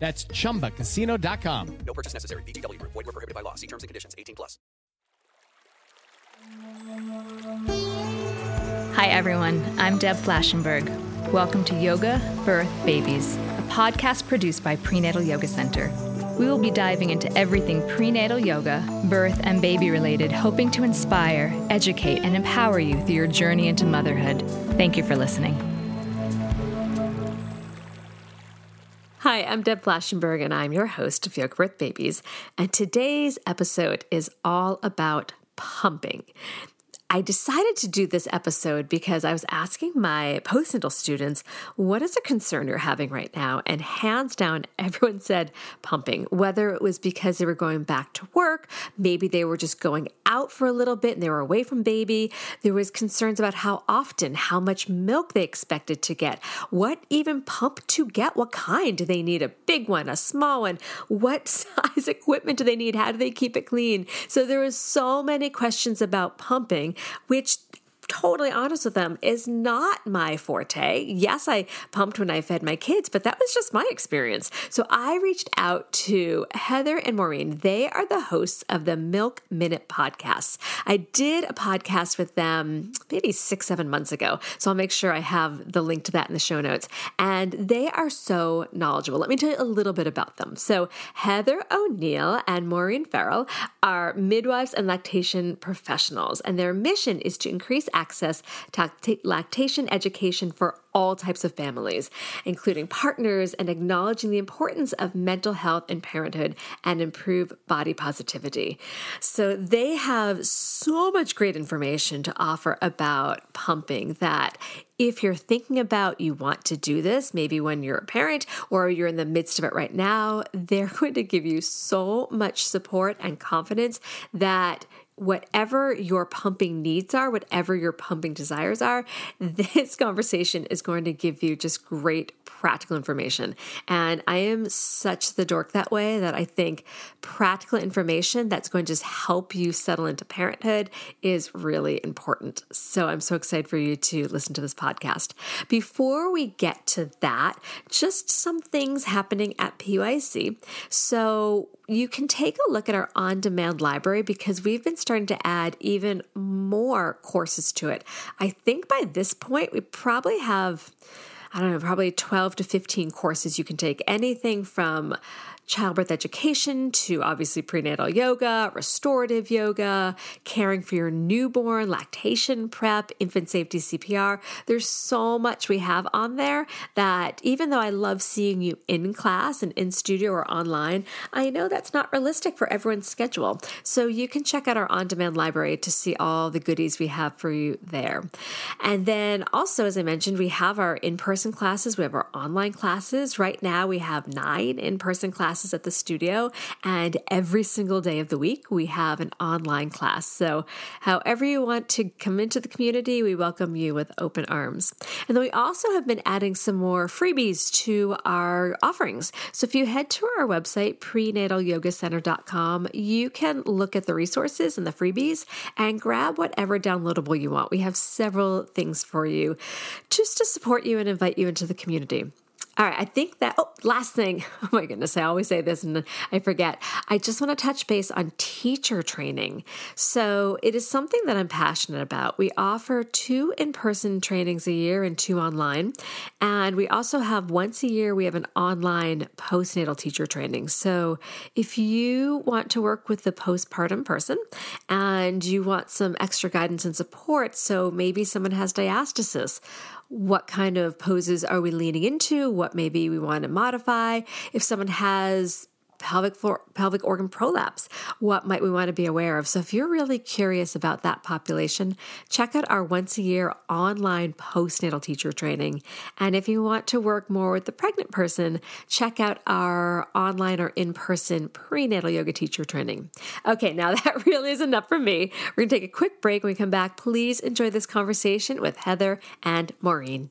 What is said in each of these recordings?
That's chumbacasino.com. No purchase necessary. VGW Group. Void were prohibited by law. See terms and conditions. 18 plus. Hi, everyone. I'm Deb Flashenberg. Welcome to Yoga, Birth, Babies, a podcast produced by Prenatal Yoga Center. We will be diving into everything prenatal yoga, birth, and baby related, hoping to inspire, educate, and empower you through your journey into motherhood. Thank you for listening. Hi, I'm Deb Flashenberg, and I'm your host of Yoga Birth Babies. And today's episode is all about pumping. I decided to do this episode because I was asking my postnatal students, what is a concern you're having right now? And hands down, everyone said pumping, whether it was because they were going back to work, maybe they were just going out for a little bit and they were away from baby. There was concerns about how often, how much milk they expected to get, what even pump to get, what kind. Do they need a big one, a small one? What size equipment do they need? How do they keep it clean? So there was so many questions about pumping which totally honest with them is not my forte. Yes, I pumped when I fed my kids, but that was just my experience. So I reached out to Heather and Maureen. They are the hosts of the Milk Minute podcast. I did a podcast with them maybe six, seven months ago. So I'll make sure I have the link to that in the show notes. And they are so knowledgeable. Let me tell you a little bit about them. So Heather O'Neal and Maureen Farrell are midwives and lactation professionals, and their mission is to increase access to lactation education for all types of families, including partners and acknowledging the importance of mental health in parenthood and improve body positivity. So they have so much great information to offer about pumping that if you're thinking about you want to do this, maybe when you're a parent or you're in the midst of it right now, they're going to give you so much support and confidence that whatever your pumping needs are, whatever your pumping desires are, this conversation is going to give you just great practical information. And I am such the dork that way that I think practical information that's going to just help you settle into parenthood is really important. So I'm so excited for you to listen to this podcast. Before we get to that, just some things happening at PYC. So you can take a look at our on demand library because we've been starting to add even more courses to it. I think by this point, we probably have, I don't know, probably 12 to 15 courses you can take. Anything from childbirth education to obviously prenatal yoga, restorative yoga, caring for your newborn, lactation prep, infant safety CPR. There's so much we have on there that even though I love seeing you in class and in studio or online, I know that's not realistic for everyone's schedule. So you can check out our on demand library to see all the goodies we have for you there. And then also, as I mentioned, we have our in person classes, we have our online classes. Right now, we have nine in person classes classes at the studio, and every single day of the week we have an online class. So, however you want to come into the community, we welcome you with open arms. And then we also have been adding some more freebies to our offerings. So, if you head to our website, prenatalyogacenter.com, you can look at the resources and the freebies and grab whatever downloadable you want. We have several things for you just to support you and invite you into the community. All right, I think that, oh, last thing. Oh my goodness, I always say this and I forget. I just want to touch base on teacher training. So, it is something that I'm passionate about. We offer two in person trainings a year and two online. And we also have once a year, we have an online postnatal teacher training. So, if you want to work with the postpartum person and you want some extra guidance and support, so maybe someone has diastasis what kind of poses are we leaning into, what maybe we want to modify. If someone has pelvic floor, pelvic organ prolapse. What might we want to be aware of? So if you're really curious about that population, check out our once a year online postnatal teacher training. And if you want to work more with the pregnant person, check out our online or in-person prenatal yoga teacher training. Okay, now that really is enough for me. We're going to take a quick break. When we come back, please enjoy this conversation with Heather and Maureen.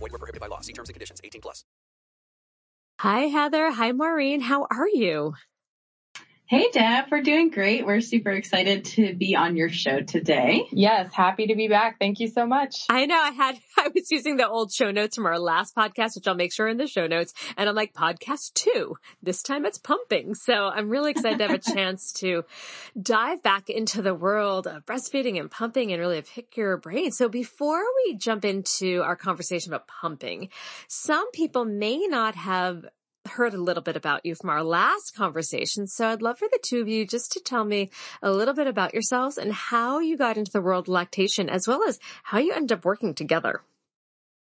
Void were prohibited by law. See terms and conditions. 18 plus. Hi, Heather. Hi, Maureen. How are you? Hey, Deb. We're doing great. We're super excited to be on your show today. Yes, happy to be back. Thank you so much. I know I had, I was using the old show notes from our last podcast, which I'll make sure in the show notes. And I'm like, podcast two. This time it's pumping. So I'm really excited to have a chance to dive back into the world of breastfeeding and pumping and really pick your brain. So before we jump into our conversation about pumping, some people may not have heard a little bit about you from our last conversation. So I'd love for the two of you just to tell me a little bit about yourselves and how you got into the world of lactation, as well as how you ended up working together.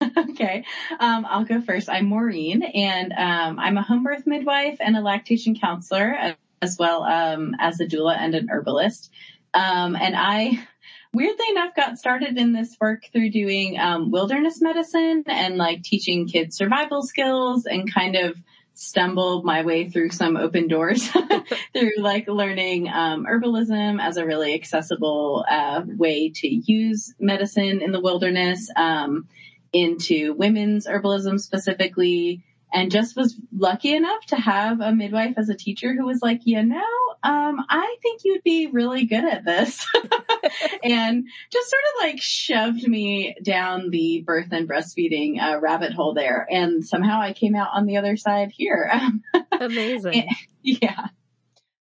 okay. Um, I'll go first. I'm Maureen and um, I'm a home birth midwife and a lactation counselor as well um, as a doula and an herbalist. Um, and I weirdly enough got started in this work through doing um, wilderness medicine and like teaching kids survival skills and kind of stumbled my way through some open doors through like learning um, herbalism as a really accessible uh, way to use medicine in the wilderness um, into women's herbalism specifically and just was lucky enough to have a midwife as a teacher who was like, you know, um, I think you'd be really good at this. and just sort of like shoved me down the birth and breastfeeding uh, rabbit hole there. And somehow I came out on the other side here. Amazing. yeah.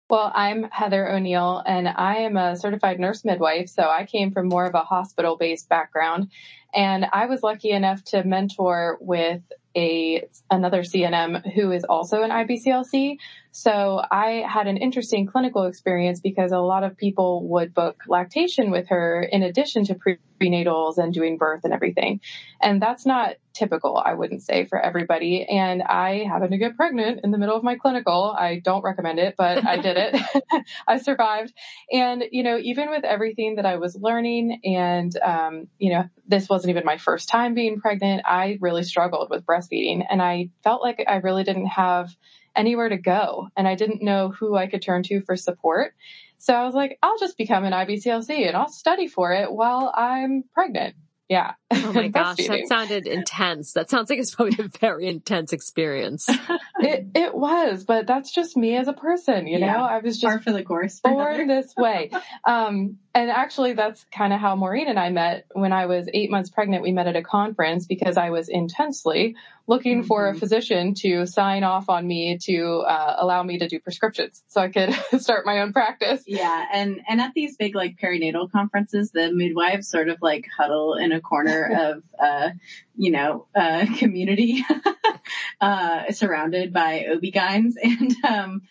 Well, I'm Heather O'Neal and I am a certified nurse midwife. So I came from more of a hospital based background and I was lucky enough to mentor with a another CNM who is also an IBCLC. So I had an interesting clinical experience because a lot of people would book lactation with her in addition to prenatals and doing birth and everything. And that's not typical, I wouldn't say for everybody. And I happened to get pregnant in the middle of my clinical. I don't recommend it, but I did it. I survived. And, you know, even with everything that I was learning and, um, you know, this wasn't even my first time being pregnant. I really struggled with breastfeeding and I felt like I really didn't have anywhere to go and I didn't know who I could turn to for support. So I was like, I'll just become an IBCLC and I'll study for it while I'm pregnant. Yeah. Oh my gosh, that sounded intense. That sounds like it's probably a very intense experience. it it was, but that's just me as a person, you Yeah. know. I was Par just for the course. for born this way. Um, and actually, that's kind of how Maureen and I met. When I was eight months pregnant, we met at a conference because I was intensely looking for a Mhm. physician to sign off on me to uh, allow me to do prescriptions so I could start my own practice. Yeah, and and at these big like perinatal conferences, the midwives sort of like huddle in a corner of uh, you know, uh, community, uh, surrounded by OB-GYNs. And, um,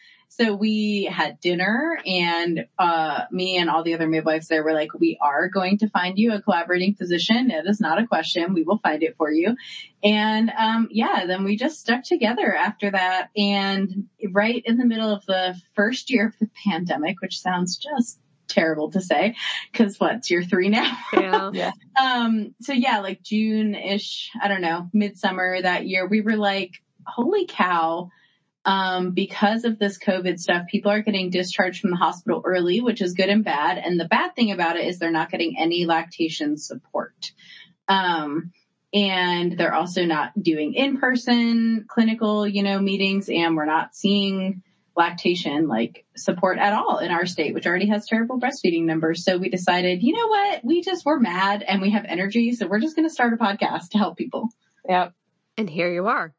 so we had dinner and, uh, me and all the other midwives there were like, we are going to find you a collaborating physician. It is not a question. We will find it for you. And, um, yeah, then we just stuck together after that. And right in the middle of the first year of the pandemic, which sounds just terrible to say, cause what's year three now? Yeah. um so yeah like june-ish i don't know midsummer that year we were like holy cow um because of this covid stuff people are getting discharged from the hospital early which is good and bad and the bad thing about it is they're not getting any lactation support um and they're also not doing in-person clinical you know meetings and we're not seeing lactation like support at all in our state, which already has terrible breastfeeding numbers. So we decided, you know what? We just, we're mad and we have energy. So we're just going to start a podcast to help people. Yep. And here you are.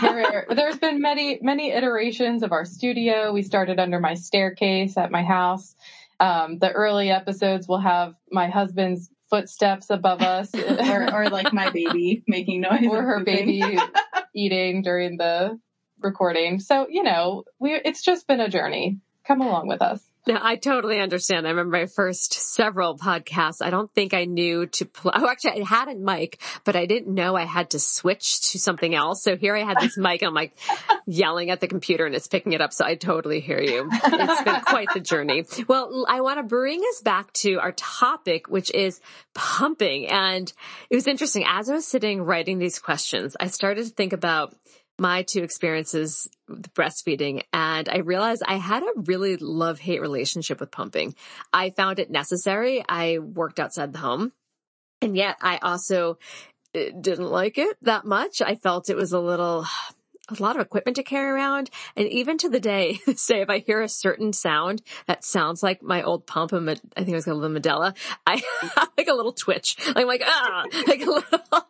There, there's been many, many iterations of our studio. We started under my staircase at my house. Um, the early episodes will have my husband's footsteps above us, or, or like my baby making noise, or her baby eating during the recording. So you know, we it's just been a journey. Come along with us. No, I totally understand. I remember my first several podcasts. I don't think I knew to play. Oh, actually, I had a mic, but I didn't know I had to switch to something else. So here I had this mic and I'm like yelling at the computer and it's picking it up. So I totally hear you. It's been quite the journey. Well, I want to bring us back to our topic, which is pumping. And it was interesting. As I was sitting writing these questions, I started to think about my two experiences with breastfeeding and I realized I had a really love hate relationship with pumping. I found it necessary. I worked outside the home and yet I also eh, didn't like it that much. I felt it was a little a lot of equipment to carry around. And even to the day, say if I hear a certain sound that sounds like my old pump, I think it was called the Medela, I have like a little twitch. I'm like, ah, like a little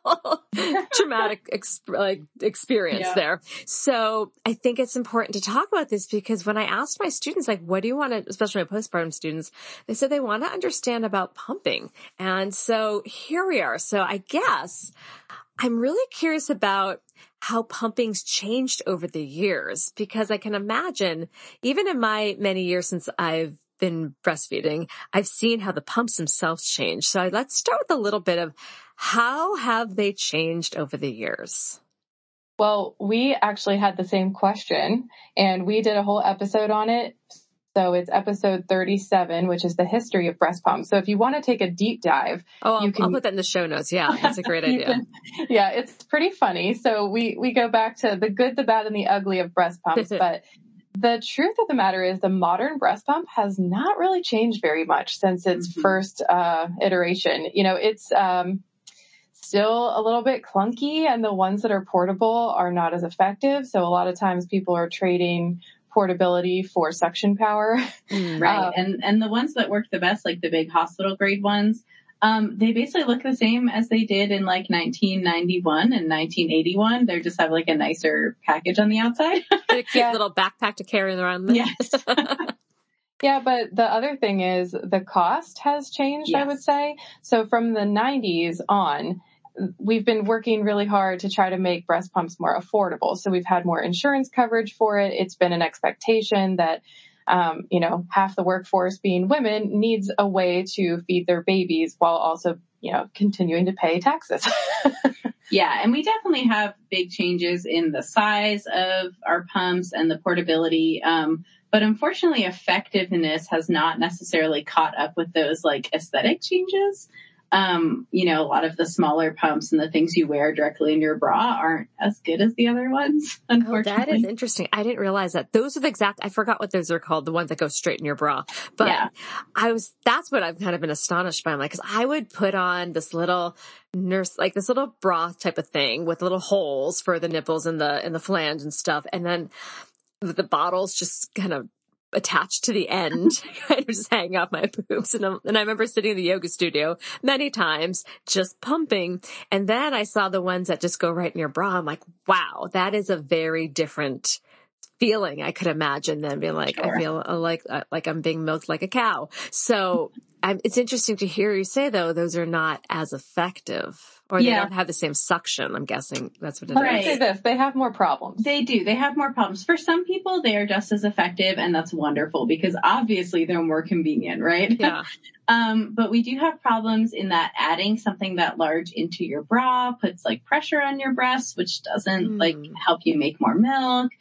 ex- like experience yeah. there. So I think it's important to talk about this because when I asked my students, like, what do you want to, especially my postpartum students, they said they want to understand about pumping. And so here we are. So I guess I'm really curious about how pumping's changed over the years because I can imagine even in my many years since I've been breastfeeding, I've seen how the pumps themselves change. So let's start with a little bit of how have they changed over the years? Well, we actually had the same question and we did a whole episode on it. So it's episode 37, which is the history of breast pumps. So if you want to take a deep dive, oh, I'll, can, I'll put that in the show notes. Yeah, that's a great idea. Can, yeah, it's pretty funny. So we, we go back to the good, the bad, and the ugly of breast pumps. but the truth of the matter is the modern breast pump has not really changed very much since its mm-hmm. first uh, iteration. You know, it's, um, still a little bit clunky and the ones that are portable are not as effective. So a lot of times people are trading portability for suction power. Mm, right. Um, and, and the ones that work the best, like the big hospital grade ones, um, they basically look the same as they did in like 1991 and 1981. They just have like a nicer package on the outside. a cute yeah. little backpack to carry around. Yes. yeah, but the other thing is the cost has changed, yes. I would say. So from the 90s on, we've been working really hard to try to make breast pumps more affordable. So we've had more insurance coverage for it. It's been an expectation that, um, you know, half the workforce being women needs a way to feed their babies while also, you know, continuing to pay taxes. yeah. And we definitely have big changes in the size of our pumps and the portability. Um, but unfortunately effectiveness has not necessarily caught up with those like aesthetic changes um, you know, a lot of the smaller pumps and the things you wear directly in your bra aren't as good as the other ones. Unfortunately, oh, that is interesting. I didn't realize that. Those are the exact. I forgot what those are called. The ones that go straight in your bra. But yeah. I was. That's what I've kind of been astonished by. I'm like, because I would put on this little nurse, like this little bra type of thing with little holes for the nipples and the and the flange and stuff, and then the bottles just kind of attached to the end, kind of just hang off my boobs. And, and I remember sitting in the yoga studio many times, just pumping. And then I saw the ones that just go right in your bra. I'm like, wow, that is a very different feeling. I could imagine them being like, sure. I feel like, uh, like I'm being milked like a cow. So I'm, it's interesting to hear you say though, those are not as effective or they yeah. don't have the same suction. I'm guessing that's what it right. is. Say this: they have more problems. They do. They have more problems. For some people, they are just as effective, and that's wonderful because obviously they're more convenient, right? Yeah. um, but we do have problems in that adding something that large into your bra puts like pressure on your breasts, which doesn't mm. like help you make more milk.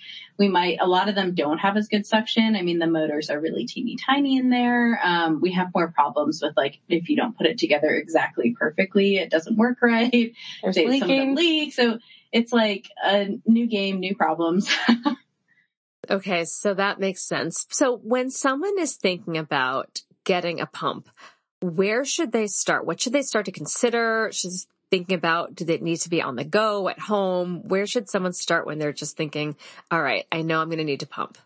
We might. A lot of them don't have as good suction. I mean, the motors are really teeny tiny in there. Um, we have more problems with like if you don't put it together exactly perfectly, it doesn't work right? There's they, leaking. leak. So it's like a new game, new problems. okay. So that makes sense. So when someone is thinking about getting a pump, where should they start? What should they start to consider? Should thinking about do they need to be on the go at home? Where should someone start when they're just thinking, all right, I know I'm going to need to pump?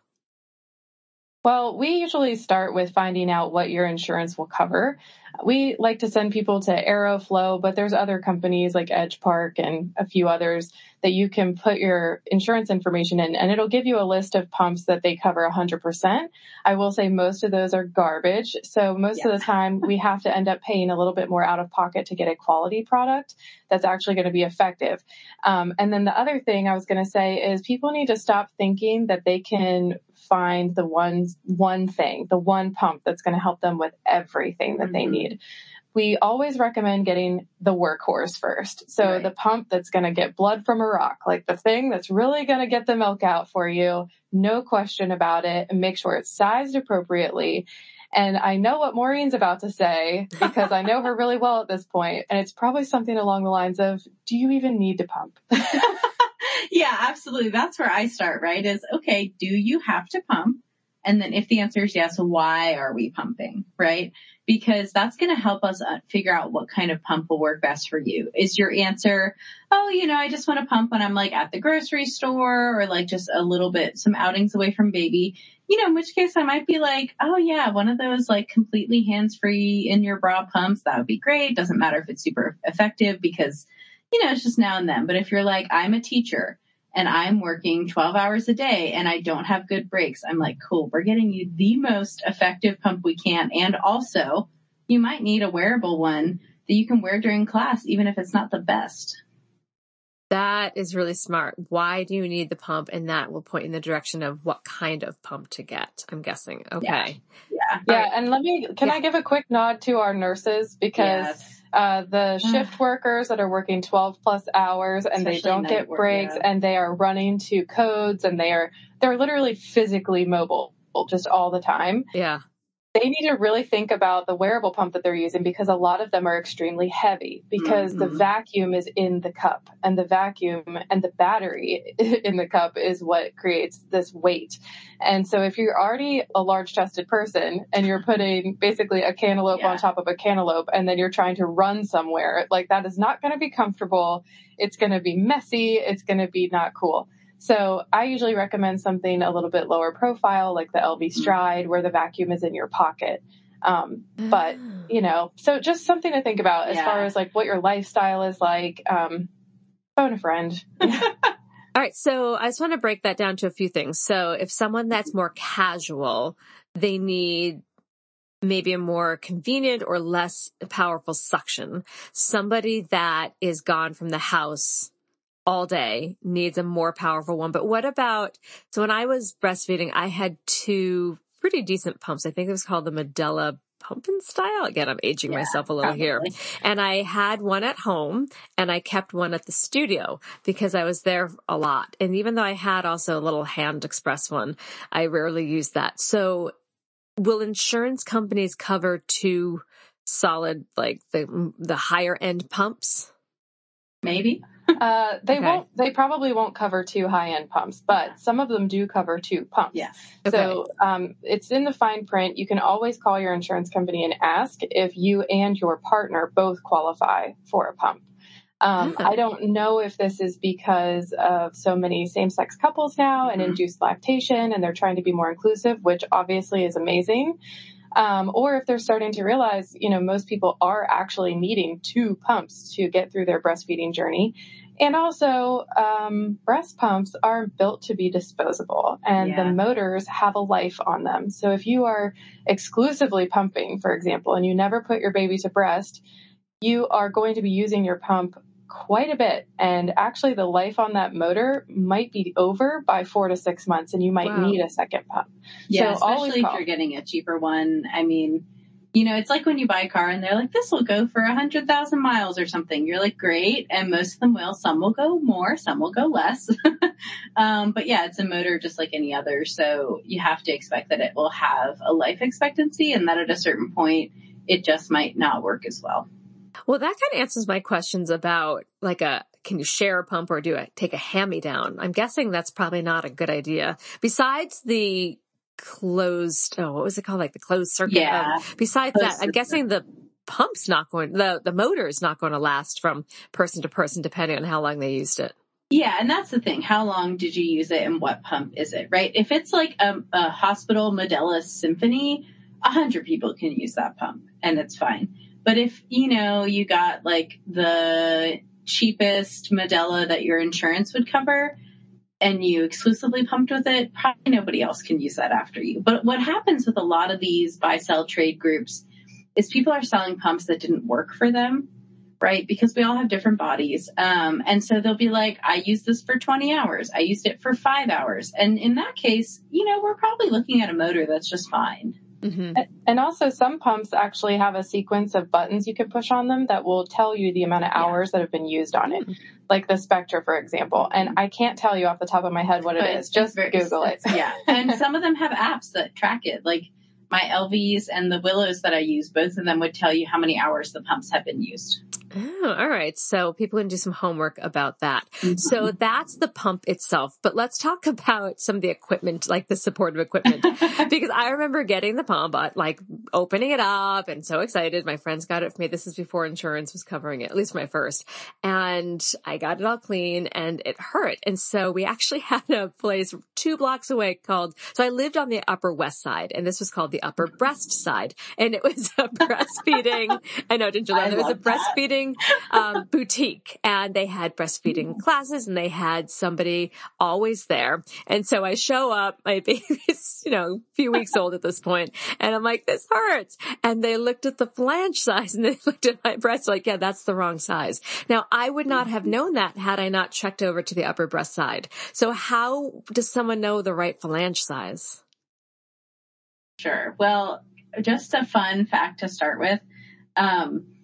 Well, we usually start with finding out what your insurance will cover. We like to send people to Aeroflow, but there's other companies like Edgepark and a few others that you can put your insurance information in and it'll give you a list of pumps that they cover 100%. I will say most of those are garbage. So most yeah. of the time we have to end up paying a little bit more out of pocket to get a quality product that's actually going to be effective. Um, and then the other thing I was going to say is people need to stop thinking that they can find the one one thing, the one pump that's going to help them with everything that mm-hmm. they need we always recommend getting the workhorse first. So right. the pump that's going to get blood from a rock, like the thing that's really going to get the milk out for you, no question about it, and make sure it's sized appropriately. And I know what Maureen's about to say because I know her really well at this point, and it's probably something along the lines of, "Do you even need to pump?" yeah, absolutely. That's where I start. Right? Is okay. Do you have to pump? And then if the answer is yes, why are we pumping? Right? Because that's going to help us uh, figure out what kind of pump will work best for you. Is your answer, oh, you know, I just want to pump when I'm like at the grocery store or like just a little bit, some outings away from baby? You know, in which case I might be like, oh yeah, one of those like completely hands free in your bra pumps. That would be great. Doesn't matter if it's super effective because, you know, it's just now and then. But if you're like, I'm a teacher and I'm working 12 hours a day and I don't have good breaks, I'm like, cool, we're getting you the most effective pump we can. And also, you might need a wearable one that you can wear during class, even if it's not the best. That is really smart. Why do you need the pump? And that will point in the direction of what kind of pump to get, I'm guessing. Okay. Yeah. Yeah. yeah. Right. And let me, can yeah. I give a quick nod to our nurses because yes uh, the shift workers that are working 12 plus hours and Especially they don't get breaks yeah. and they are running to codes and they are, they're literally physically mobile just all the time. Yeah they need to really think about the wearable pump that they're using because a lot of them are extremely heavy because mm-hmm. the vacuum is in the cup and the vacuum and the battery in the cup is what creates this weight. And so if you're already a large chested person and you're putting basically a cantaloupe yeah. on top of a cantaloupe and then you're trying to run somewhere, like that is not going to be comfortable. It's going to be messy. It's going to be not cool. So I usually recommend something a little bit lower profile, like the Elvie mm. Stride, where the vacuum is in your pocket. Um, but ah. you know, so just something to think about as yeah. far as like what your lifestyle is like. Um, phone a friend. All right. So I just want to break that down to a few things. So if someone that's more casual, they need maybe a more convenient or less powerful suction. Somebody that is gone from the house all day needs a more powerful one. But what about, so when I was breastfeeding, I had two pretty decent pumps. I think it was called the Medela Pump In Style. Again, I'm aging yeah, myself a little probably. here. And I had one at home and I kept one at the studio because I was there a lot. And even though I had also a little hand express one, I rarely used that. So will insurance companies cover two solid, like the, the higher end pumps? Maybe. Uh, they okay. won't. They probably won't cover two high-end pumps, but some of them do cover two pumps. Yeah. Okay. So um, it's in the fine print. You can always call your insurance company and ask if you and your partner both qualify for a pump. Um, I don't know if this is because of so many same-sex couples now and mm-hmm. induced lactation, and they're trying to be more inclusive, which obviously is amazing. Um, or if they're starting to realize, you know, most people are actually needing two pumps to get through their breastfeeding journey. And also, um, breast pumps are built to be disposable and yeah. the motors have a life on them. So if you are exclusively pumping, for example, and you never put your baby to breast, you are going to be using your pump quite a bit. And actually, the life on that motor might be over by four to six months, and you might wow. need a second pump. Yeah, so especially if you're getting a cheaper one. I mean, you know, it's like when you buy a car and they're like, this will go for a hundred thousand miles or something. You're like, great. And most of them will. Some will go more, some will go less. um, but yeah, it's a motor just like any other. So you have to expect that it will have a life expectancy and that at a certain point, it just might not work as well. Well, that kind of answers my questions about like a, can you share a pump or do I take a hand me down? I'm guessing that's probably not a good idea. Besides the closed, oh, what was it called? Like the closed circuit. Yeah. Um, besides closed that, circuit. I'm guessing the pump's not going, the, the motor is not going to last from person to person depending on how long they used it. Yeah, and that's the thing. How long did you use it and what pump is it, right? If it's like a, a hospital Medela Symphony, a hundred people can use that pump and it's fine. But if, you know, you got like the cheapest Medela that your insurance would cover and you exclusively pumped with it, probably nobody else can use that after you. But what happens with a lot of these buy sell trade groups is people are selling pumps that didn't work for them, right? Because we all have different bodies. Um, and so they'll be like, I used this for 20 hours. I used it for five hours. And in that case, you know, we're probably looking at a motor that's just fine. Mm-hmm. And also, some pumps actually have a sequence of buttons you can push on them that will tell you the amount of hours yeah. that have been used on it, mm-hmm. like the Spectra, for example. And I can't tell you off the top of my head what but it is. Just very, Google it. Yeah. and some of them have apps that track it. Like my Elvies and the Willows that I use, both of them would tell you how many hours the pumps have been used. Oh, all right. So people can do some homework about that. Mm-hmm. So that's the pump itself. But let's talk about some of the equipment, like the supportive equipment, because I remember getting the pump, but like opening it up and so excited. My friends got it for me. This is before insurance was covering it, at least my first. And I got it all clean and it hurt. And so we actually had a place two blocks away called, so I lived on the upper west side and this was called the upper breast side. And it was a breastfeeding. I know, didn't you know? There was a breastfeeding breastfeeding um, boutique and they had breastfeeding classes and they had somebody always there. And so I show up, my baby's, you know, a few weeks old at this point, and I'm like, this hurts. And they looked at the flange size and they looked at my breast like, yeah, that's the wrong size. Now I would not have known that had I not checked over to the upper breast side. So how does someone know the right flange size? Sure. Well, just a fun fact to start with. Um,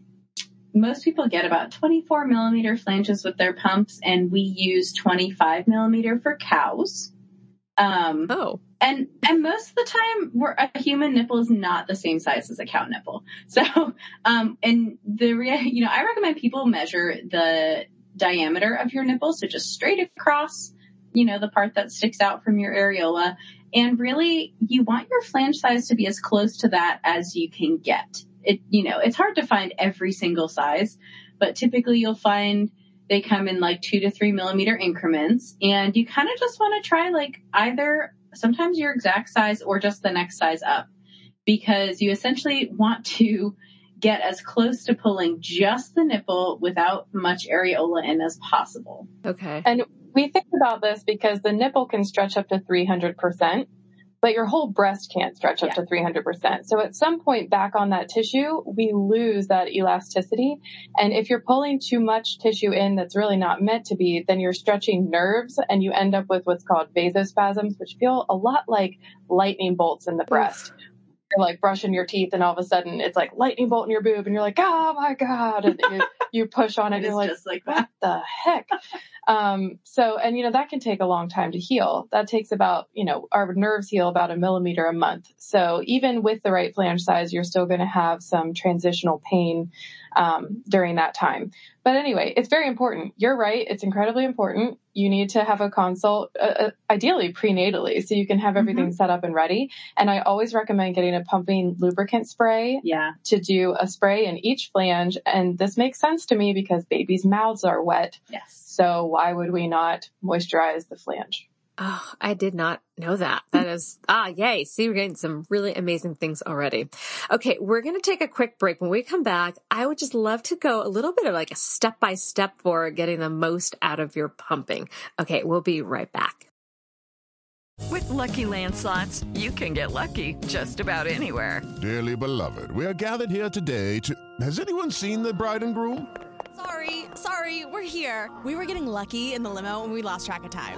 most people get about 24 millimeter flanges with their pumps, and we use 25 millimeter for cows. Um, oh. And, and most of the time, we're, a human nipple is not the same size as a cow nipple. So, um, and the, rea- you know, I recommend people measure the diameter of your nipple. So just straight across, you know, the part that sticks out from your areola. And really, you want your flange size to be as close to that as you can get it, you know, it's hard to find every single size, but typically you'll find they come in like two to three millimeter increments and you kind of just want to try like either sometimes your exact size or just the next size up because you essentially want to get as close to pulling just the nipple without much areola in as possible. Okay. And we think about this because the nipple can stretch up to 300% but your whole breast can't stretch up yeah. to 300%. So at some point back on that tissue, we lose that elasticity. And if you're pulling too much tissue in that's really not meant to be, then you're stretching nerves and you end up with what's called vasospasms, which feel a lot like lightning bolts in the breast. You're like brushing your teeth and all of a sudden it's like lightning bolt in your boob and you're like, oh my God. And you, you push on it, and you're like, like what the heck? Um, so, and you know, that can take a long time to heal. That takes about, you know, our nerves heal about a millimeter a month. So even with the right flange size, you're still going to have some transitional pain, um, during that time. But anyway, it's very important. You're right. It's incredibly important. You need to have a consult, uh, uh ideally prenatally, so you can have everything mm-hmm. set up and ready. And I always recommend getting a pumping lubricant spray. Yeah. To do a spray in each flange. And this makes sense to me because babies' mouths are wet. Yes. So why would we not moisturize the flange? Oh, I did not know that. That is, ah, yay. See, we're getting some really amazing things already. Okay. We're going to take a quick break. When we come back, I would just love to go a little bit of like a step by step for getting the most out of your pumping. Okay. We'll be right back. With lucky landslots, you can get lucky just about anywhere. Dearly beloved, we are gathered here today to, has anyone seen the bride and groom? Sorry, sorry, we're here. We were getting lucky in the limo and we lost track of time.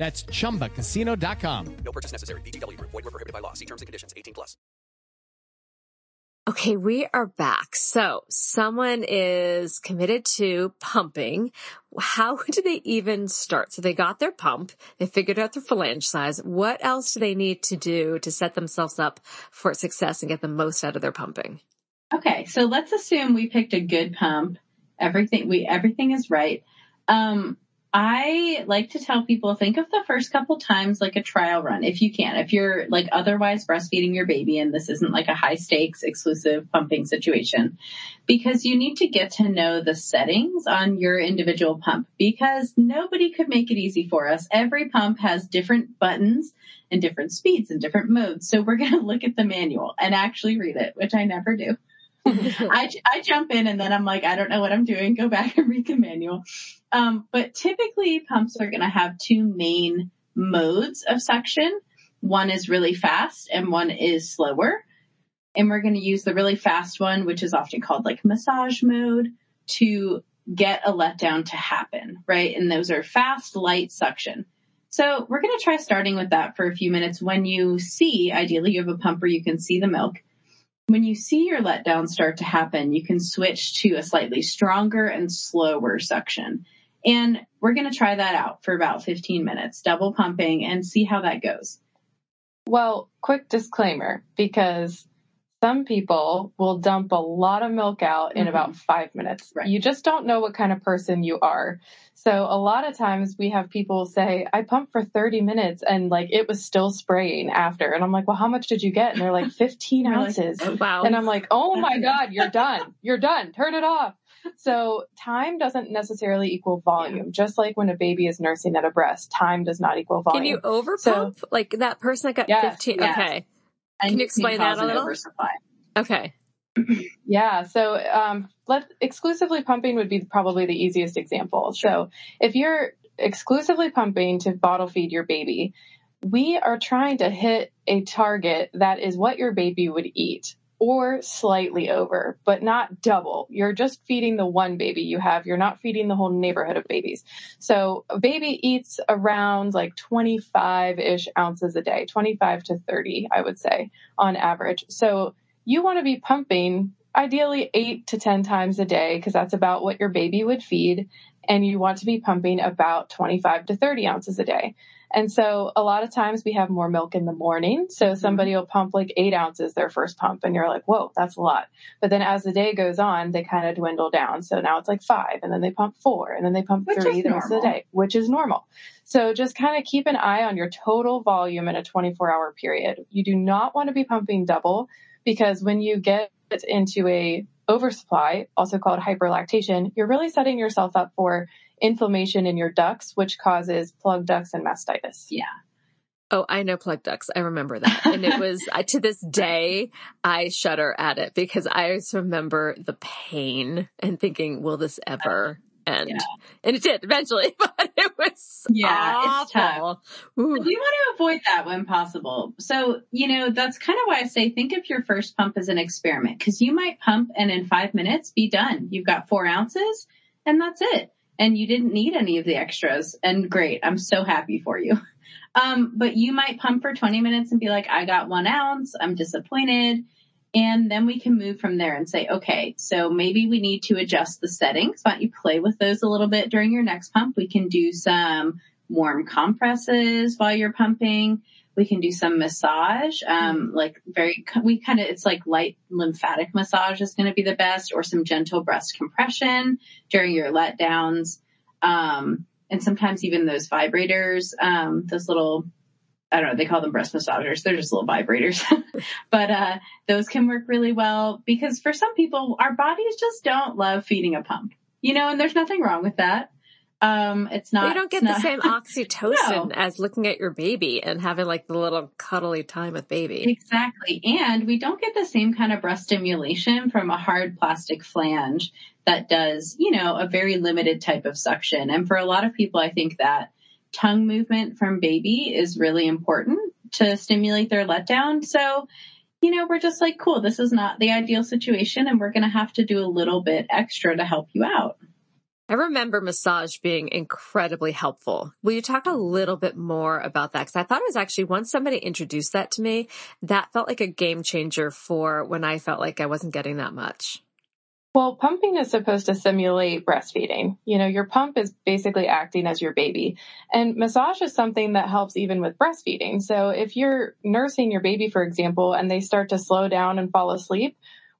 That's ChumbaCasino.com. No purchase necessary. VGW. Void were prohibited by law. See terms and conditions. 18 plus. Okay, we are back. So someone is committed to pumping. How do they even start? So they got their pump. They figured out their flange size. What else do they need to do to set themselves up for success and get the most out of their pumping? Okay, so let's assume we picked a good pump. Everything we everything is right. Um, I like to tell people think of the first couple times like a trial run if you can. If you're like otherwise breastfeeding your baby and this isn't like a high stakes exclusive pumping situation because you need to get to know the settings on your individual pump because nobody could make it easy for us. Every pump has different buttons and different speeds and different modes. So we're going to look at the manual and actually read it, which I never do. I, I jump in and then I'm like, I don't know what I'm doing. Go back and read the manual. Um, but typically pumps are going to have two main modes of suction. One is really fast and one is slower. And we're going to use the really fast one, which is often called like massage mode to get a letdown to happen, right? And those are fast, light suction. So we're going to try starting with that for a few minutes. When you see, ideally you have a pump where you can see the milk when you see your letdown start to happen, you can switch to a slightly stronger and slower suction. And we're going to try that out for about 15 minutes, double pumping and see how that goes. Well, quick disclaimer because some people will dump a lot of milk out in mm-hmm. about five minutes. Right. You just don't know what kind of person you are. So a lot of times we have people say, I pumped for 30 minutes and like it was still spraying after. And I'm like, well, how much did you get? And they're like 15 ounces. Like, oh, wow. And I'm like, oh my God, you're done. You're done. Turn it off. So time doesn't necessarily equal volume. Yeah. Just like when a baby is nursing at a breast, time does not equal volume. Can you over pump? So, like that person that got yes, 15? Yes. Okay. And Can you explain that a little? Oversupply. Okay. Yeah. So, um, let exclusively pumping would be probably the easiest example. So if you're exclusively pumping to bottle feed your baby, we are trying to hit a target that is what your baby would eat or slightly over, but not double. You're just feeding the one baby you have. You're not feeding the whole neighborhood of babies. So a baby eats around like 25 ish ounces a day, 25 to 30, I would say on average. So you want to be pumping ideally eight to 10 times a day because that's about what your baby would feed. And you want to be pumping about 25 to 30 ounces a day. And so a lot of times we have more milk in the morning. So mm-hmm. somebody will pump like eight ounces their first pump and you're like, whoa, that's a lot. But then as the day goes on, they kind of dwindle down. So now it's like five and then they pump four and then they pump which three the rest of the day, which is normal. So just kind of keep an eye on your total volume in a 24 hour period. You do not want to be pumping double because when you get into a oversupply, also called hyperlactation, you're really setting yourself up for inflammation in your ducts, which causes plugged ducts and mastitis. Yeah. Oh, I know plug ducts. I remember that. And it was, to this day, I shudder at it because I remember the pain and thinking, will this ever end. Yeah. And it did eventually, but it was yeah, awful. it's tough. Ooh. You want to avoid that when possible. So, you know, that's kind of why I say think of your first pump as an experiment because you might pump and in five minutes be done. You've got four ounces and that's it. And you didn't need any of the extras. And great. I'm so happy for you. Um, but you might pump for 20 minutes and be like, I got one ounce. I'm disappointed and then we can move from there and say, okay, so maybe we need to adjust the settings. Why don't you play with those a little bit during your next pump? We can do some warm compresses while you're pumping. We can do some massage, um, like very, we kind of, it's like light lymphatic massage is going to be the best or some gentle breast compression during your letdowns. Um, and sometimes even those vibrators, um, those little I don't know, they call them breast massagers. They're just little vibrators. but uh, those can work really well because for some people, our bodies just don't love feeding a pump. You know, and there's nothing wrong with that. Um, it's not. You don't get the not, same oxytocin no. as looking at your baby and having like the little cuddly time with baby. Exactly. And we don't get the same kind of breast stimulation from a hard plastic flange that does, you know, a very limited type of suction. And for a lot of people, I think that tongue movement from baby is really important to stimulate their letdown. So, you know, we're just like, cool, this is not the ideal situation and we're going to have to do a little bit extra to help you out. I remember massage being incredibly helpful. Will you talk a little bit more about that? Cause I thought it was actually once somebody introduced that to me, that felt like a game changer for when I felt like I wasn't getting that much. Well, pumping is supposed to simulate breastfeeding. You know, your pump is basically acting as your baby. And massage is something that helps even with breastfeeding. So if you're nursing your baby, for example, and they start to slow down and fall asleep,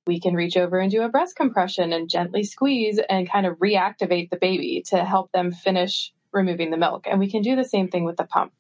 we can reach over and do a breast compression and gently squeeze and kind of reactivate the baby to help them finish removing the milk. And we can do the same thing with the pump.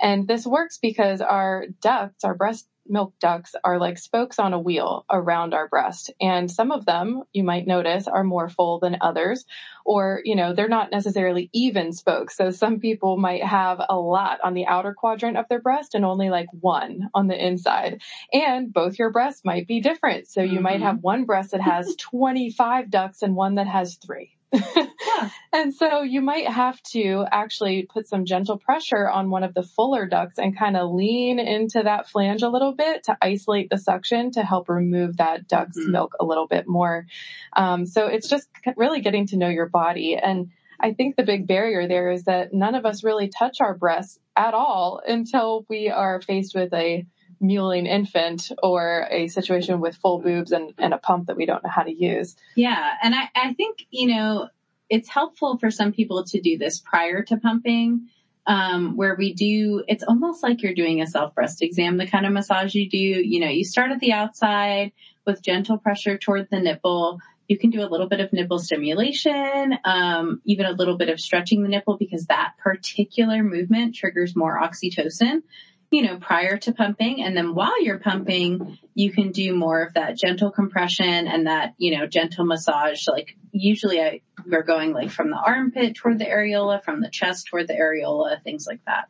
And this works because our ducts, our breast milk ducts are like spokes on a wheel around our breast. And some of them you might notice are more full than others, or, you know, they're not necessarily even spokes. So some people might have a lot on the outer quadrant of their breast and only like one on the inside. And both your breasts might be different. So you mm-hmm. might have one breast that has 25 ducts and one that has three. yeah. And so you might have to actually put some gentle pressure on one of the fuller ducts and kind of lean into that flange a little bit to isolate the suction to help remove that duct's mm-hmm. milk a little bit more. Um, so it's just really getting to know your body. And I think the big barrier there is that none of us really touch our breasts at all until we are faced with a mewling infant or a situation with full boobs and, and a pump that we don't know how to use. Yeah. And I, I think, you know, it's helpful for some people to do this prior to pumping. Um, where we do, it's almost like you're doing a self breast exam, the kind of massage you do. You know, you start at the outside with gentle pressure toward the nipple. You can do a little bit of nipple stimulation, um, even a little bit of stretching the nipple because that particular movement triggers more oxytocin you know, prior to pumping. And then while you're pumping, you can do more of that gentle compression and that, you know, gentle massage. Like usually I, we're going like from the armpit toward the areola, from the chest toward the areola, things like that.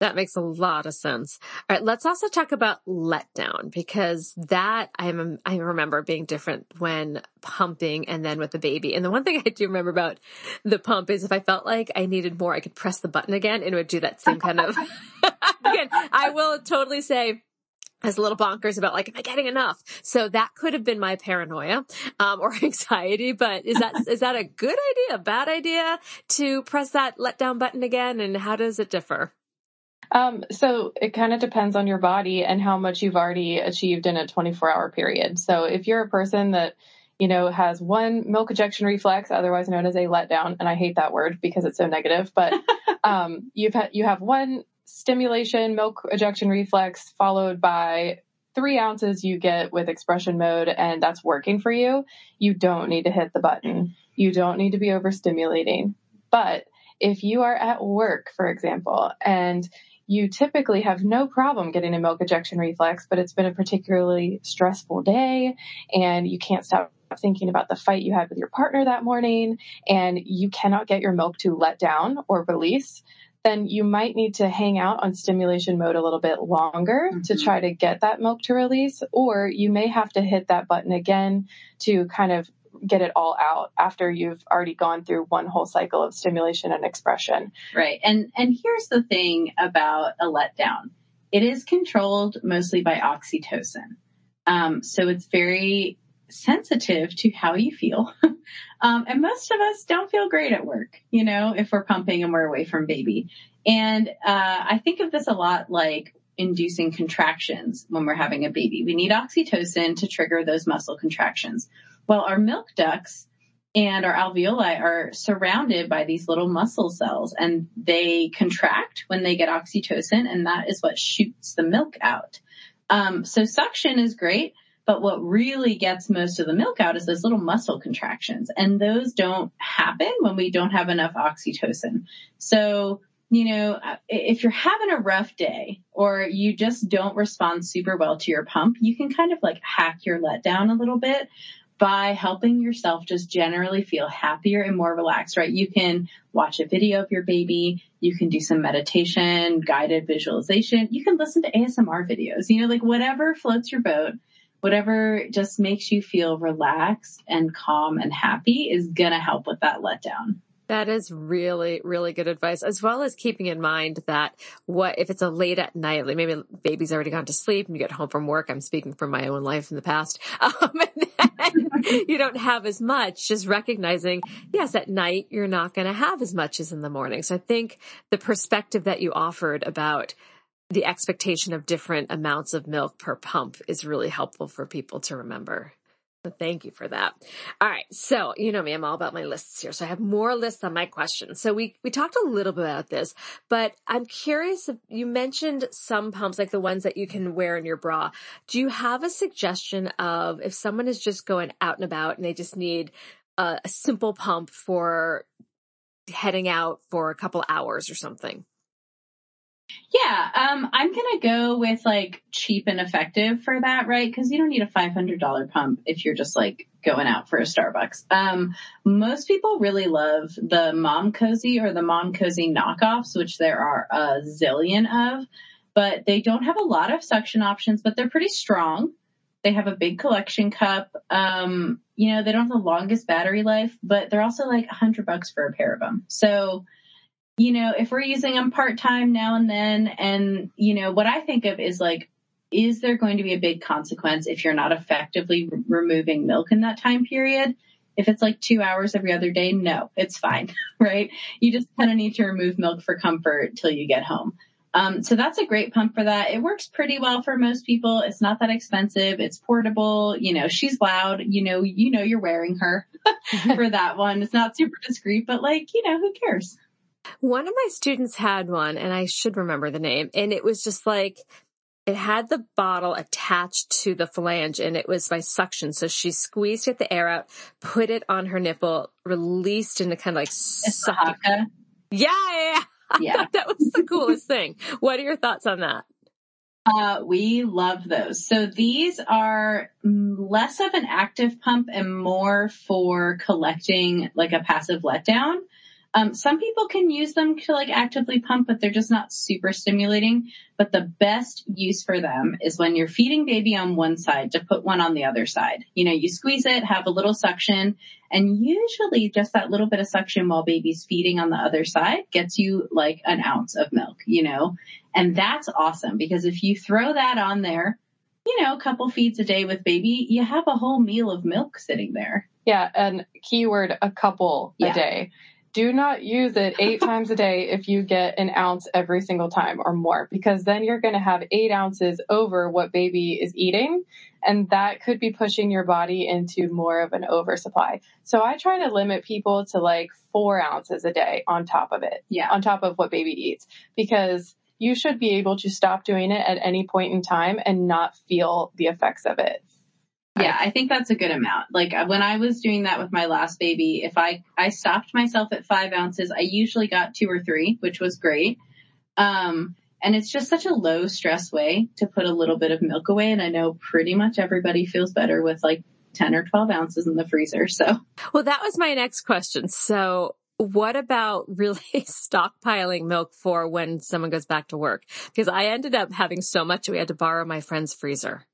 That makes a lot of sense. All right, let's also talk about letdown because that I'm I remember being different when pumping and then with the baby. And the one thing I do remember about the pump is if I felt like I needed more, I could press the button again and it would do that same kind of again, I will totally say as a little bonkers about like, am I getting enough? So that could have been my paranoia, um, or anxiety, but is that, is that a good idea, a bad idea to press that let down button again? And how does it differ? Um, so it kind of depends on your body and how much you've already achieved in a 24 hour period. So if you're a person that, you know, has one milk ejection reflex, otherwise known as a letdown, and I hate that word because it's so negative, but, um, you've had, you have one stimulation milk ejection reflex followed by three ounces you get with expression mode and that's working for you. You don't need to hit the button. You don't need to be overstimulating. But if you are at work, for example, and you typically have no problem getting a milk ejection reflex, but it's been a particularly stressful day and you can't stop thinking about the fight you had with your partner that morning and you cannot get your milk to let down or release, then you might need to hang out on stimulation mode a little bit longer mm-hmm. to try to get that milk to release, or you may have to hit that button again to kind of get it all out after you've already gone through one whole cycle of stimulation and expression. Right. And and here's the thing about a letdown. It is controlled mostly by oxytocin. Um, so it's very sensitive to how you feel. um, and most of us don't feel great at work, you know, if we're pumping and we're away from baby. And uh, I think of this a lot like inducing contractions when we're having a baby. We need oxytocin to trigger those muscle contractions. Well, our milk ducts and our alveoli are surrounded by these little muscle cells and they contract when they get oxytocin and that is what shoots the milk out. Um, so suction is great, but what really gets most of the milk out is those little muscle contractions and those don't happen when we don't have enough oxytocin. So you know, uh, if you're having a rough day or you just don't respond super well to your pump, you can kind of like hack your letdown a little bit by helping yourself just generally feel happier and more relaxed, right? You can watch a video of your baby. You can do some meditation, guided visualization. You can listen to ASMR videos, you know, like whatever floats your boat, whatever just makes you feel relaxed and calm and happy is going to help with that letdown. That is really, really good advice, as well as keeping in mind that what if it's a late at night, like maybe baby's already gone to sleep and you get home from work. I'm speaking from my own life in the past. Um, you don't have as much, just recognizing, yes, at night you're not going to have as much as in the morning. So I think the perspective that you offered about the expectation of different amounts of milk per pump is really helpful for people to remember. So thank you for that. All right. So, you know me, I'm all about my lists here. So I have more lists on my questions. So we, we talked a little bit about this, but I'm curious if you mentioned some pumps, like the ones that you can wear in your bra. Do you have a suggestion of if someone is just going out and about and they just need a, a simple pump for heading out for a couple hours or something? Yeah, um, I'm gonna go with like cheap and effective for that, right? Because you don't need a $500 pump if you're just like going out for a Starbucks. Um, most people really love the Momcozy or the Momcozy knockoffs, which there are a zillion of, but they don't have a lot of suction options, but they're pretty strong. They have a big collection cup. Um, you know, they don't have the longest battery life, but they're also like a hundred bucks for a pair of them. So you know, if we're using them part time now and then, and, you know, what I think of is like, is there going to be a big consequence if you're not effectively removing milk in that time period? If it's like two hours every other day, no, it's fine, right? You just kind of need to remove milk for comfort till you get home. Um, so that's a great pump for that. It works pretty well for most people. It's not that expensive. It's portable. You know, she's loud. You know, you know, you're wearing her for that one. It's not super discreet, but like, you know, who cares? One of my students had one and I should remember the name and it was just like, it had the bottle attached to the flange and it was by suction. So she squeezed it the air out, put it on her nipple, released and it kind of like sucked. Yeah, yeah, I Yeah. thought that was the coolest thing. What are your thoughts on that? Uh, we love those. So these are less of an active pump and more for collecting like a passive letdown. Um, some people can use them to like actively pump, but they're just not super stimulating. But the best use for them is when you're feeding baby on one side to put one on the other side. You know, you squeeze it, have a little suction, and usually just that little bit of suction while baby's feeding on the other side gets you like an ounce of milk, you know, and that's awesome because if you throw that on there, you know, a couple feeds a day with baby, you have a whole meal of milk sitting there. Yeah, and keyword a couple Yeah. a day. Do not use it eight times a day if you get an ounce every single time or more, because then you're going to have eight ounces over what baby is eating. And that could be pushing your body into more of an oversupply. So I try to limit people to like four ounces a day on top of it, Yeah. on top of what baby eats, because you should be able to stop doing it at any point in time and not feel the effects of it. Yeah, I think that's a good amount. Like uh, when I was doing that with my last baby, if I, I stopped myself at five ounces, I usually got two or three, which was great. Um, and it's just such a low stress way to put a little bit of milk away. And I know pretty much everybody feels better with like 10 or 12 ounces in the freezer. So Well, that was my next question. So what about really stockpiling milk for when someone goes back to work? Because I ended up having so much we had to borrow my friend's freezer.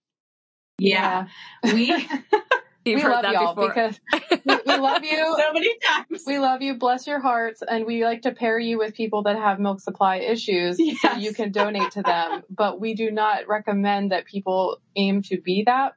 Yeah, we, You've we heard love that y'all before. because we, we love you. so many times. We love you. Bless your hearts. And we like to pair you with people that have milk supply issues so you can donate to them. But we do not recommend that people aim to be that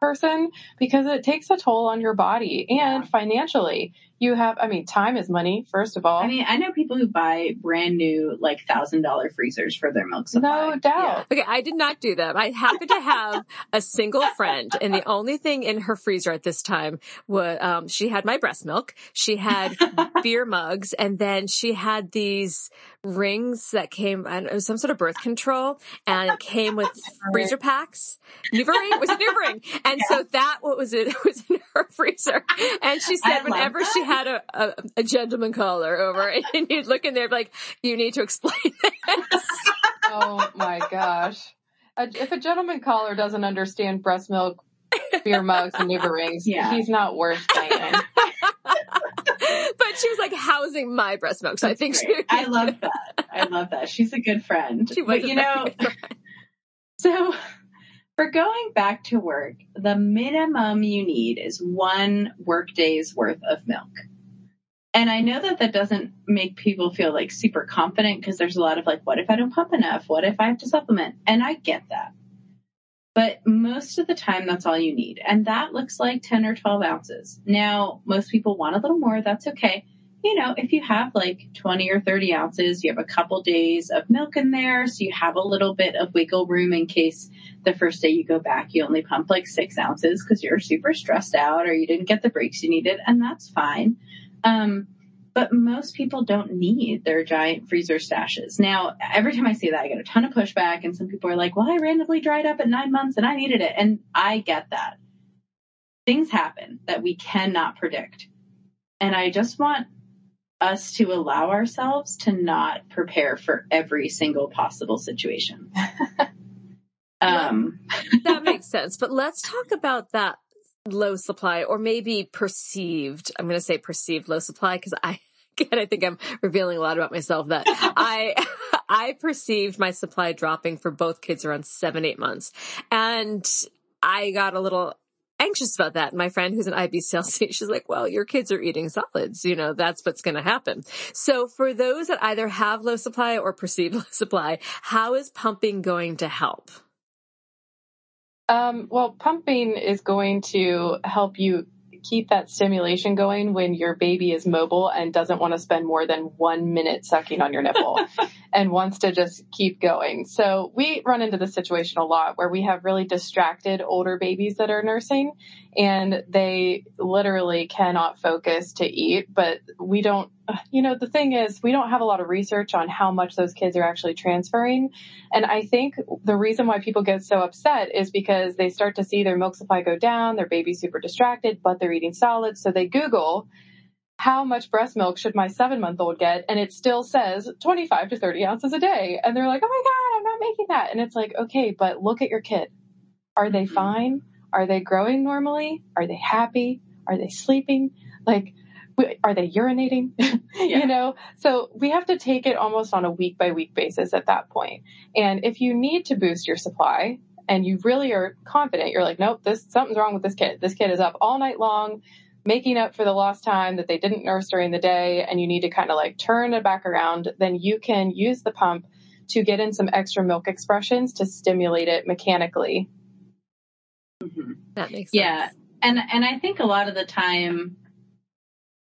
person because it takes a toll on your body and financially. You have, I mean, time is money, first of all. I mean, I know people who buy brand new, like thousand dollar freezers for their milk supply. no doubt. Okay, I did not do that. I happened to have a single friend, and the only thing in her freezer at this time was um, she had my breast milk, she had beer mugs, and then she had these rings that came. I know, it was some sort of birth control, and it came with freezer packs. NuvaRing it was a NuvaRing, and so that what was it? It was in her freezer, and she said whenever that. she had a, a, a gentleman caller over, and you'd look in there like, you need to explain this. Oh my gosh. If a gentleman caller doesn't understand breast milk, beer mugs, and NuvaRings, Yeah. he's not worth playing. but she was like housing my breast milk. So I think she, I love that. I love that. She's a good friend. She was but a you very know, good friend. so for going back to work, the minimum you need is one work day's worth of milk. And I know that that doesn't make people feel like super confident because there's a lot of like, what if I don't pump enough? What if I have to supplement? And I get that. But most of the time, that's all you need. And that looks like 10 or 12 ounces. Now, most people want a little more. That's okay. You know, if you have like 20 or 30 ounces, you have a couple days of milk in there. So you have a little bit of wiggle room in case the first day you go back, you only pump like six ounces because you're super stressed out or you didn't get the breaks you needed. And that's fine. Um, but most people don't need their giant freezer stashes. Now, every time I say that, I get a ton of pushback, and some people are like, well, I randomly dried up at nine months and I needed it. And I get that. Things happen that we cannot predict. And I just want us to allow ourselves to not prepare for every single possible situation. um, that makes sense. But let's talk about that low supply or maybe perceived, I'm going to say perceived low supply because I, again, I think I'm revealing a lot about myself that I, I perceived my supply dropping for both kids around seven, eight months. And I got a little anxious about that. My friend who's an IBCLC, she's like, well, your kids are eating solids. You know, that's what's going to happen. So for those that either have low supply or perceived low supply, how is pumping going to help? Um, well, pumping is going to help you keep that stimulation going when your baby is mobile and doesn't want to spend more than one minute sucking on your nipple and wants to just keep going. So we run into this situation a lot where we have really distracted older babies that are nursing and they literally cannot focus to eat, but we don't you know, the thing is, we don't have a lot of research on how much those kids are actually transferring. And I think the reason why people get so upset is because they start to see their milk supply go down, their baby's super distracted, but they're eating solids. So they Google, how much breast milk should my seven month old get? And it still says 25 to 30 ounces a day. And they're like, oh my God, I'm not making that. And it's like, okay, but look at your kid. Are they mm-hmm. fine? Are they growing normally? Are they happy? Are they sleeping? Like, are they urinating? yeah. You know, so we have to take it almost on a week by week basis at that point. And if you need to boost your supply and you really are confident, you're like, nope, this something's wrong with this kid. This kid is up all night long making up for the lost time that they didn't nurse during the day and you need to kind of like turn it back around, then you can use the pump to get in some extra milk expressions to stimulate it mechanically. Mm-hmm. That makes sense. Yeah. And and I think a lot of the time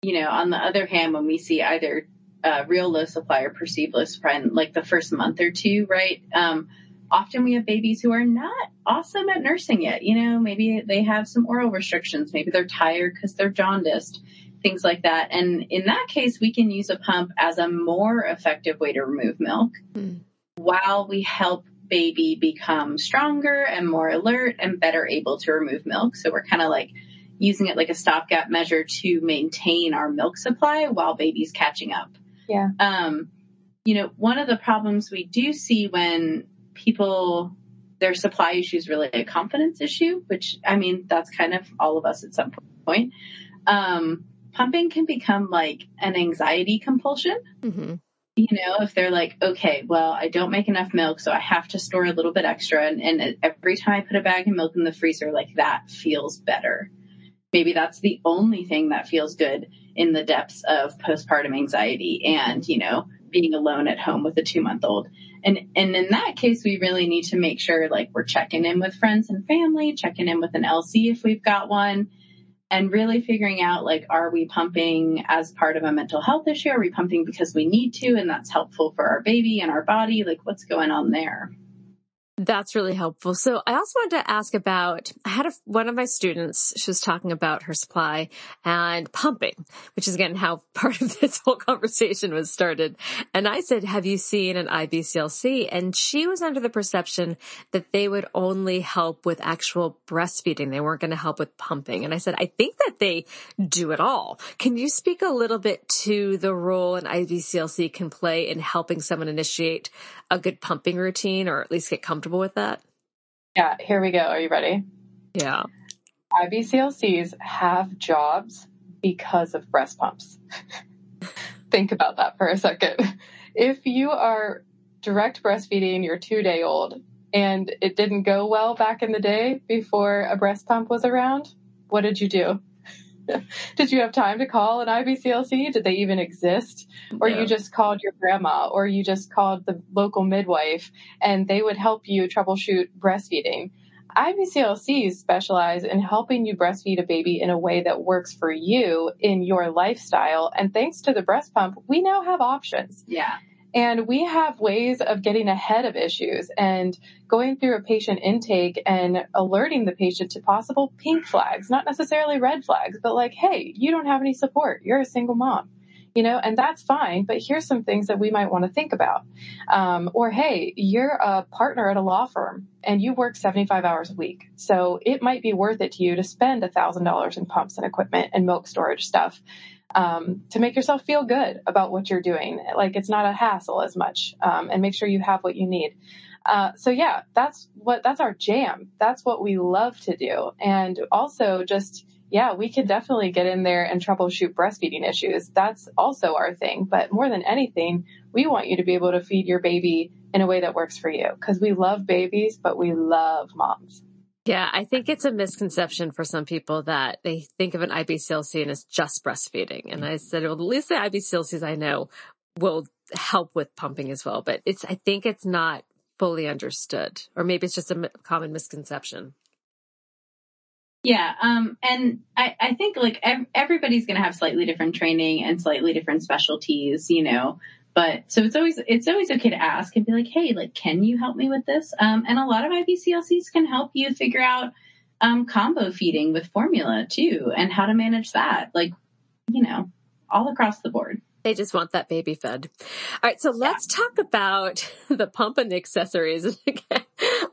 you know, on the other hand, when we see either uh, real low supply or perceived low supply in like the first month or two, right? Um, often we have babies who are not awesome at nursing yet. You know, maybe they have some oral restrictions. Maybe they're tired because they're jaundiced, things like that. And in that case, we can use a pump as a more effective way to remove milk mm. while we help baby become stronger and more alert and better able to remove milk. So we're kind of like using it like a stopgap measure to maintain our milk supply while baby's catching up. Yeah. Um, you know, one of the problems we do see when people their supply issue is really a confidence issue, which I mean that's kind of all of us at some point. Um, pumping can become like an anxiety compulsion. Mm-hmm. You know, if they're like, okay, well, I don't make enough milk, so I have to store a little bit extra, and, and every time I put a bag of milk in the freezer, like that feels better maybe that's the only thing that feels good in the depths of postpartum anxiety and, you know, being alone at home with a two month old. And, and in that case, we really need to make sure like we're checking in with friends and family, checking in with an LC if we've got one, and really figuring out like, are we pumping as part of a mental health issue? Are we pumping because we need to and that's helpful for our baby and our body? Like, what's going on there? That's really helpful. So I also wanted to ask about, I had a, one of my students, she was talking about her supply and pumping, which is again how part of this whole conversation was started. And I said, have you seen an IBCLC? And she was under the perception that they would only help with actual breastfeeding. They weren't going to help with pumping. And I said, I think that they do it all. Can you speak a little bit to the role an IBCLC can play in helping someone initiate a good pumping routine or at least get comfortable comfortable with that? Yeah, here we go. Are you ready? Yeah. IBCLCs have jobs because of breast pumps. Think about that for a second. If you are direct breastfeeding your two day old and it didn't go well back in the day before a breast pump was around, what did you do? did you have time to call an IBCLC? Did they even exist? Or yeah. you just called your grandma or you just called the local midwife and they would help you troubleshoot breastfeeding. IBCLCs specialize in helping you breastfeed a baby in a way that works for you in your lifestyle. And thanks to the breast pump, we now have options. Yeah. And we have ways of getting ahead of issues and going through a patient intake and alerting the patient to possible pink flags, not necessarily red flags, but like, hey, you don't have any support. You're a single mom you know, and that's fine, but here's some things that we might want to think about. Um, or, hey, you're a partner at a law firm and you work 75 hours a week. So it might be worth it to you to spend $1,000 in pumps and equipment and milk storage stuff um, to make yourself feel good about what you're doing. Like it's not a hassle as much um, and make sure you have what you need. Uh, so yeah, that's what, that's our jam. That's what we love to do. And also just, yeah, we could definitely get in there and troubleshoot breastfeeding issues. That's also our thing. But more than anything, we want you to be able to feed your baby in a way that works for you because we love babies, but we love moms. Yeah, I think it's a misconception for some people that they think of an IBCLC and it's just breastfeeding. And I said, well, at least the IBCLCs I know will help with pumping as well. But it's, I think it's not fully understood, or maybe it's just a common misconception. Yeah, um, and I, I think like ev- everybody's going to have slightly different training and slightly different specialties, you know. But so it's always it's always okay to ask and be like, hey, like, can you help me with this? Um, and a lot of IBCLCs can help you figure out um, combo feeding with formula too, and how to manage that, like, you know, all across the board. They just want that baby fed. All right. So let's talk about the pump and the accessories.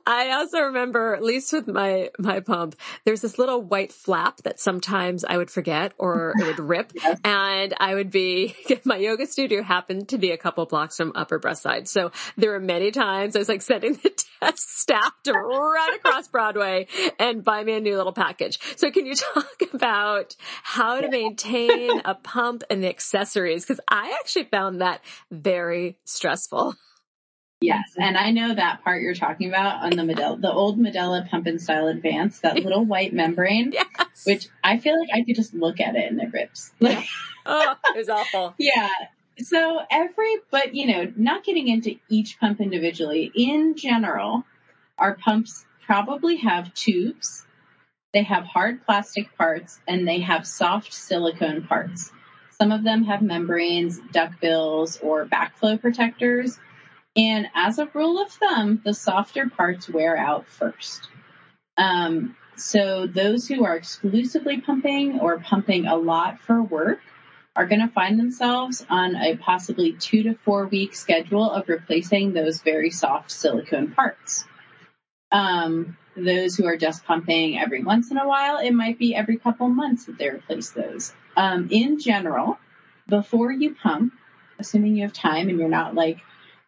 I also remember, at least with my, my pump, there's this little white flap that sometimes I would forget or it would rip. yes. And I would be, my yoga studio happened to be a couple blocks from Upper Breast Side. So there were many times I was like sending the test staff to run across Broadway and buy me a new little package. So can you talk about how to maintain a pump and the accessories? Cause I actually found that very stressful. Yes, and I know that part you're talking about on the Medela, the old Medela Pump In Style Advance, that little white membrane, yes. which I feel like I could just look at it and it rips. oh, it was awful. Yeah. So every, but you know, not getting into each pump individually. In general, our pumps probably have tubes, they have hard plastic parts, and they have soft silicone parts. Some of them have membranes, duckbills, or backflow protectors and as a rule of thumb, the softer parts wear out first. Um, so those who are exclusively pumping or pumping a lot for work are going to find themselves on a possibly two to four week schedule of replacing those very soft silicone parts. Um, those who are just pumping every once in a while, it might be every couple months that they replace those. Um, in general, before you pump, assuming you have time and you're not like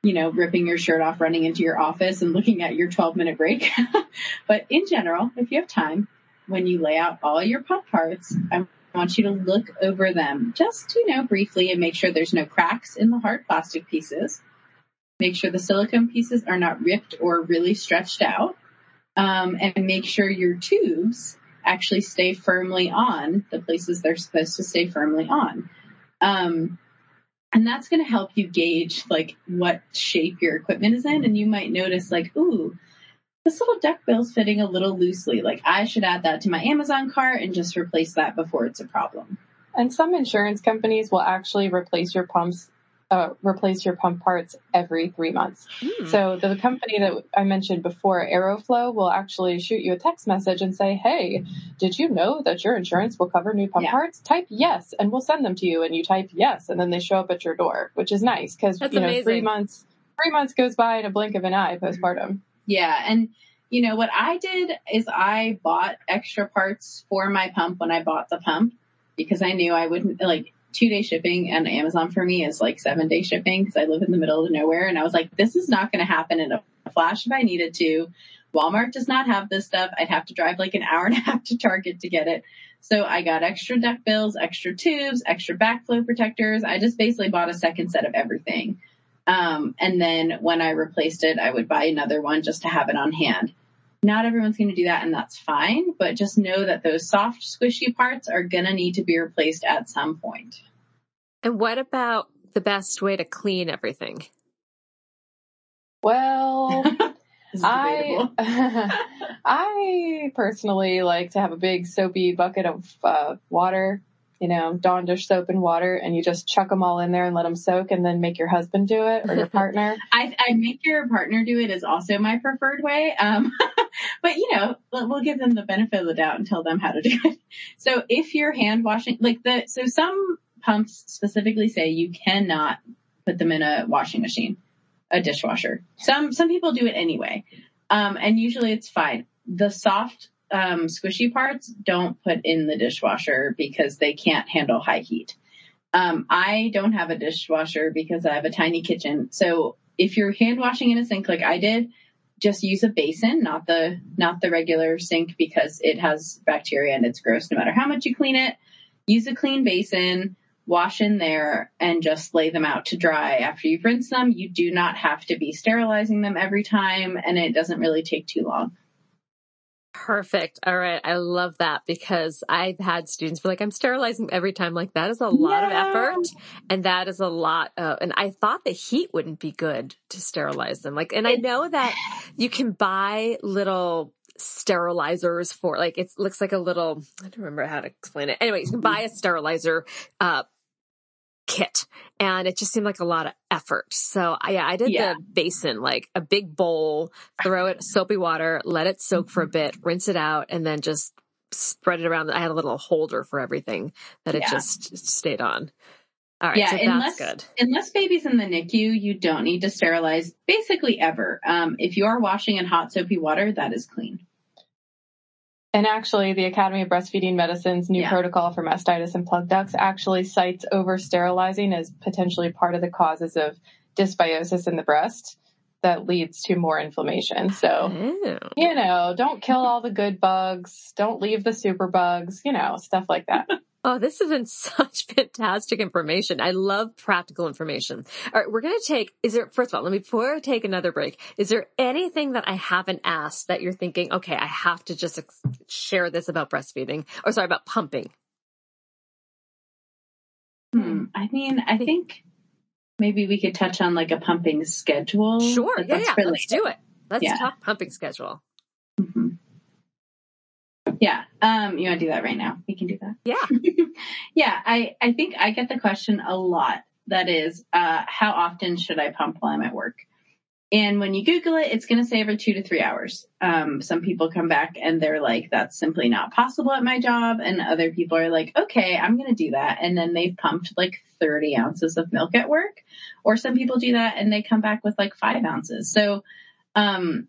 you know, ripping your shirt off, running into your office and looking at your 12 minute break. but in general, if you have time, when you lay out all your pump parts, I want you to look over them just, you know, briefly and make sure there's no cracks in the hard plastic pieces. Make sure the silicone pieces are not ripped or really stretched out. Um, and make sure your tubes actually stay firmly on the places they're supposed to stay firmly on. Um, and that's going to help you gauge like what shape your equipment is in. And you might notice like, ooh, this little duck bill's fitting a little loosely. Like I should add that to my Amazon cart and just replace that before it's a problem. And some insurance companies will actually replace your pumps uh, replace your pump parts every three months. Mm. So the company that I mentioned before, Aeroflow, will actually shoot you a text message and say, "Hey, did you know that your insurance will cover new pump yeah. parts? Type yes, and we'll send them to you." And you type yes, and then they show up at your door, which is nice because you know amazing. three months three months goes by in a blink of an eye postpartum. Yeah, and you know what I did is I bought extra parts for my pump when I bought the pump because I knew I wouldn't like two day shipping and Amazon for me is like seven day shipping because I live in the middle of nowhere. And I was like, this is not going to happen in a flash if I needed to. Walmart does not have this stuff. I'd have to drive like an hour and a half to Target to get it. So I got extra duck bills, extra tubes, extra backflow protectors. I just basically bought a second set of everything. Um, and then when I replaced it, I would buy another one just to have it on hand. Not everyone's going to do that and that's fine, but just know that those soft squishy parts are going to need to be replaced at some point. And what about the best way to clean everything? Well, I. I personally like to have a big soapy bucket of uh, water, you know, Dawn dish soap and water, and you just chuck them all in there and let them soak, and then make your husband do it or your partner. I, I make your partner do it is also my preferred way. Um, but you know, we'll, we'll give them the benefit of the doubt and tell them how to do it. So if you're hand washing, like the, so some pumps specifically say you cannot put them in a washing machine, a dishwasher. Some, some people do it anyway. Um, and usually it's fine. The soft, um, squishy parts don't put in the dishwasher because they can't handle high heat. Um, I don't have a dishwasher because I have a tiny kitchen. So if you're hand washing in a sink like I did, just use a basin, not the, not the regular sink because it has bacteria and it's gross no matter how much you clean it. Use a clean basin, wash in there and just lay them out to dry after you've rinsed them. You do not have to be sterilizing them every time and it doesn't really take too long. Perfect. All right. I love that because I've had students be like, I'm sterilizing every time. Like that is a lot of effort and that is a lot of, and I thought the heat wouldn't be good to sterilize them. Like, and I know that you can buy little sterilizers for like, it looks like a little, I don't remember how to explain it. Anyway, you can buy a sterilizer, uh, kit and it just seemed like a lot of effort. So I, yeah, I did Yeah. the basin, like a big bowl, throw it soapy water, let it soak for a bit, rinse it out, and then just spread it around. I had a little holder for everything that it Yeah. just stayed on. All right. yeah, so unless that's good. unless baby's in the NICU, you don't need to sterilize basically ever. Um, if you are washing in hot soapy water, that is clean. And actually, the Academy of Breastfeeding Medicine's new Yeah. protocol for mastitis and plug ducts actually cites over sterilizing as potentially part of the causes of dysbiosis in the breast that leads to more inflammation. So, Oh. you know, don't kill all the good bugs. Don't leave the super bugs, you know, stuff like that. Oh, this has been such fantastic information. I love practical information. All right, we're going to take, is there, first of all, let me, before I take another break, is there anything that I haven't asked that you're thinking, okay, I have to just ex- share this about breastfeeding or sorry, about pumping? Hmm. I mean, I think maybe we could touch on like a pumping schedule. Sure. Yeah, that's yeah. related. Let's do it. Let's Yeah. talk pumping schedule. Yeah. Um, you want to do that right now? We can do that. Yeah. Yeah. I, I think I get the question a lot. That is, uh, how often should I pump while I'm at work? And when you Google it, it's going to say every two to three hours. Um, some people come back and they're like, that's simply not possible at my job. And other people are like, okay, I'm going to do that. And then they've pumped like 30 ounces of milk at work. Or some people do that and they come back with like five ounces. So, um,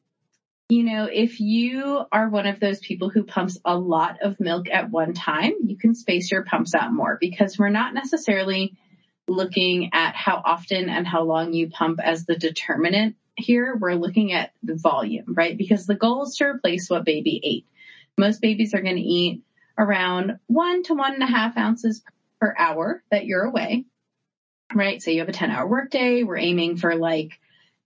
you know, if you are one of those people who pumps a lot of milk at one time, you can space your pumps out more because we're not necessarily looking at how often and how long you pump as the determinant here. We're looking at the volume, right? Because the goal is to replace what baby ate. Most babies are going to eat around one to one and a half ounces per hour that you're away, right? So you have a 10 hour workday. We're aiming for like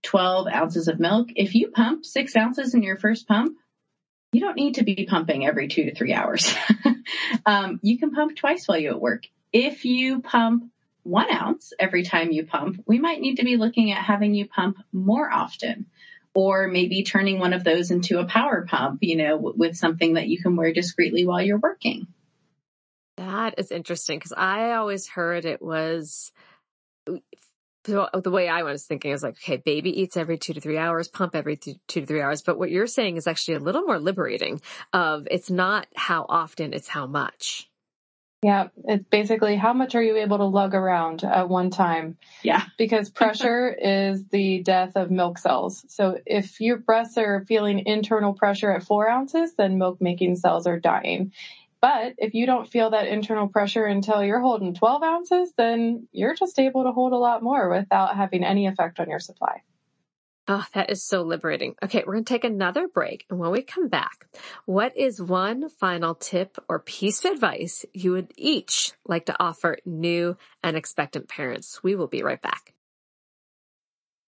12 ounces of milk. If you pump six ounces in your first pump, you don't need to be pumping every two to three hours. um, you can pump twice while you're at work. If you pump one ounce every time you pump, we might need to be looking at having you pump more often or maybe turning one of those into a power pump, you know, with something that you can wear discreetly while you're working. That is interesting because I always heard it was so uh, the way I was thinking is like, okay, baby eats every two to three hours, pump every two, two to three hours. But what you're saying is actually a little more liberating of it's not how often, it's how much. Yeah, it's basically how much are you able to lug around at one time? Yeah. Because pressure is the death of milk cells. So if your breasts are feeling internal pressure at four ounces, then milk making cells are dying. But if you don't feel that internal pressure until you're holding 12 ounces, then you're just able to hold a lot more without having any effect on your supply. Oh, that is so liberating. Okay, we're going to take another break. And when we come back, what is one final tip or piece of advice you would each like to offer new and expectant parents? We will be right back.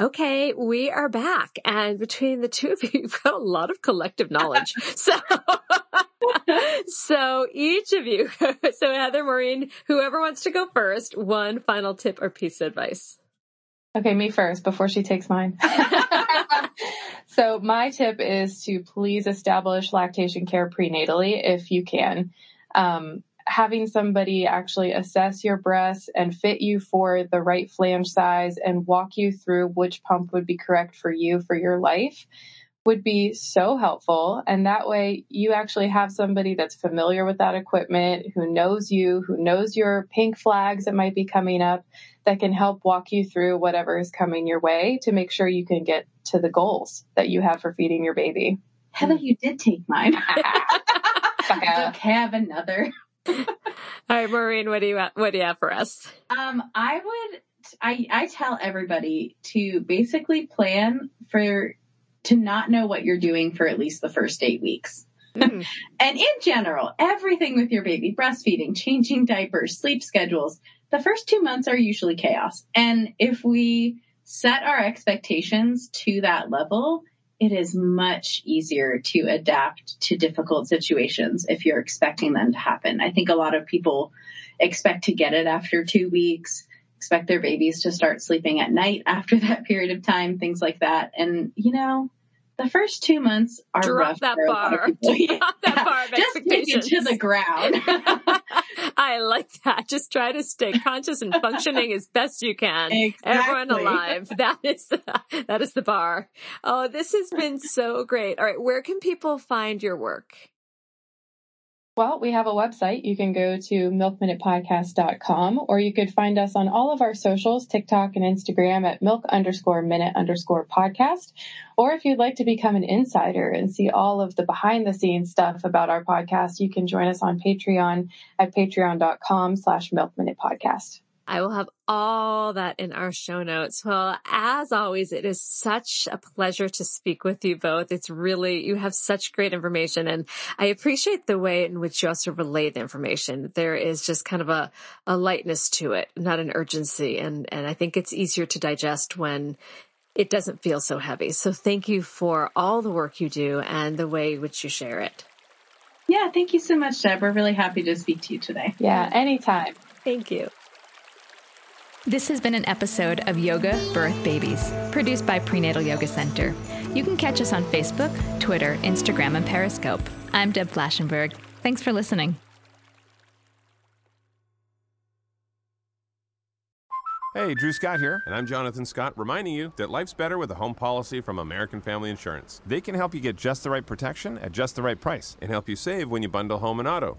Okay, we are back. And between the two of you, you've got a lot of collective knowledge. so, so each of you, so Heather, Maureen, whoever wants to go first, one final tip or piece of advice. Okay, me first before she takes mine. so my tip is to please establish lactation care prenatally if you can. Um, having somebody actually assess your breasts and fit you for the right flange size and walk you through which pump would be correct for you for your life would be so helpful. And that way you actually have somebody that's familiar with that equipment, who knows you, who knows your pink flags that might be coming up, that can help walk you through whatever is coming your way to make sure you can get to the goals that you have for feeding your baby. Heather, you did take mine. I have another. All right, Maureen, what do you what do you have for us? Um, I would I I tell everybody to basically plan for to not know what you're doing for at least the first eight weeks. Mm. and in general, everything with your baby, breastfeeding, changing diapers, sleep schedules, the first two months are usually chaos. And if we set our expectations to that level, it is much easier to adapt to difficult situations if you're expecting them to happen. I think a lot of people expect to get it after two weeks, expect their babies to start sleeping at night after that period of time, things like that. And, you know, the first two months are Drop rough that for a lot of bar. Drop that bar of Just take it to the ground. I like that. Just try to stay conscious and functioning as best you can. Everyone alive. That is that is the bar. Oh, this has been so great. All right, where can people find your work? Well, we have a website. You can go to milkminutepodcast.com or you could find us on all of our socials, TikTok and Instagram at milk underscore minute underscore podcast. Or if you'd like to become an insider and see all of the behind the scenes stuff about our podcast, you can join us on Patreon at patreon.com slash milk minute podcast. I will have all that in our show notes. Well, as always, it is such a pleasure to speak with you both. It's really, you have such great information and I appreciate the way in which you also relay the information. There is just kind of a, a lightness to it, not an urgency. And, and I think it's easier to digest when it doesn't feel so heavy. So thank you for all the work you do and the way in which you share it. yeah, thank you so much, Deb. We're really happy to speak to you today. Yeah, anytime. Thank you. This has been an episode of Yoga Birth Babies, produced by Prenatal Yoga Center. You can catch us on Facebook, Twitter, Instagram, and Periscope. I'm Deb Flashenberg. Thanks for listening. Hey, Drew Scott here, and I'm Jonathan Scott, reminding you that life's better with a home policy from American Family Insurance. They can help you get just the right protection at just the right price and help you save when you bundle home and auto.